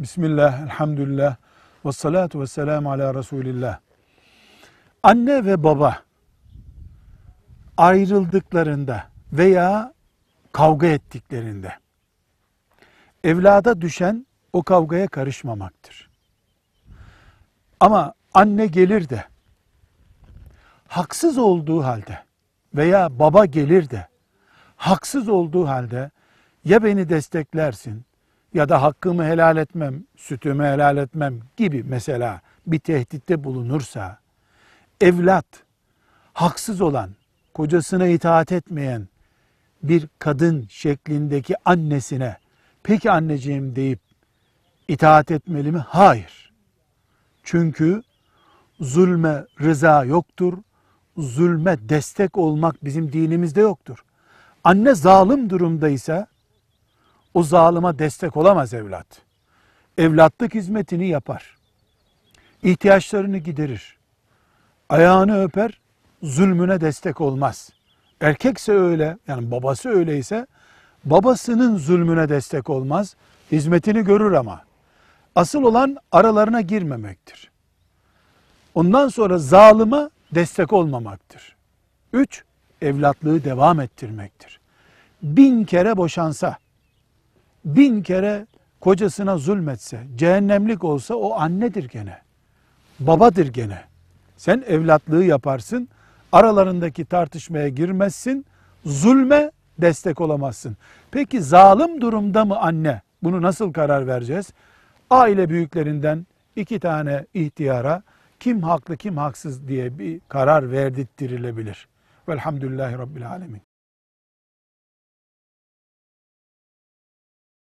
Bismillah, elhamdülillah, ve salatu ve selamu ala Resulillah. Anne ve baba ayrıldıklarında veya kavga ettiklerinde evlada düşen o kavgaya karışmamaktır. Ama anne gelir de haksız olduğu halde veya baba gelir de haksız olduğu halde ya beni desteklersin ya da hakkımı helal etmem, sütümü helal etmem gibi mesela bir tehditte bulunursa evlat haksız olan, kocasına itaat etmeyen bir kadın şeklindeki annesine peki anneciğim deyip itaat etmeli mi? Hayır. Çünkü zulme rıza yoktur. Zulme destek olmak bizim dinimizde yoktur. Anne zalim durumdaysa o zalıma destek olamaz evlat. Evlatlık hizmetini yapar. İhtiyaçlarını giderir. Ayağını öper, zulmüne destek olmaz. Erkekse öyle, yani babası öyleyse babasının zulmüne destek olmaz. Hizmetini görür ama. Asıl olan aralarına girmemektir. Ondan sonra zalıma destek olmamaktır. Üç, evlatlığı devam ettirmektir. Bin kere boşansa, bin kere kocasına zulmetse, cehennemlik olsa o annedir gene. Babadır gene. Sen evlatlığı yaparsın, aralarındaki tartışmaya girmezsin, zulme destek olamazsın. Peki zalim durumda mı anne? Bunu nasıl karar vereceğiz? Aile büyüklerinden iki tane ihtiyara kim haklı kim haksız diye bir karar verdirtilebilir. Velhamdülillahi Rabbil Alemin.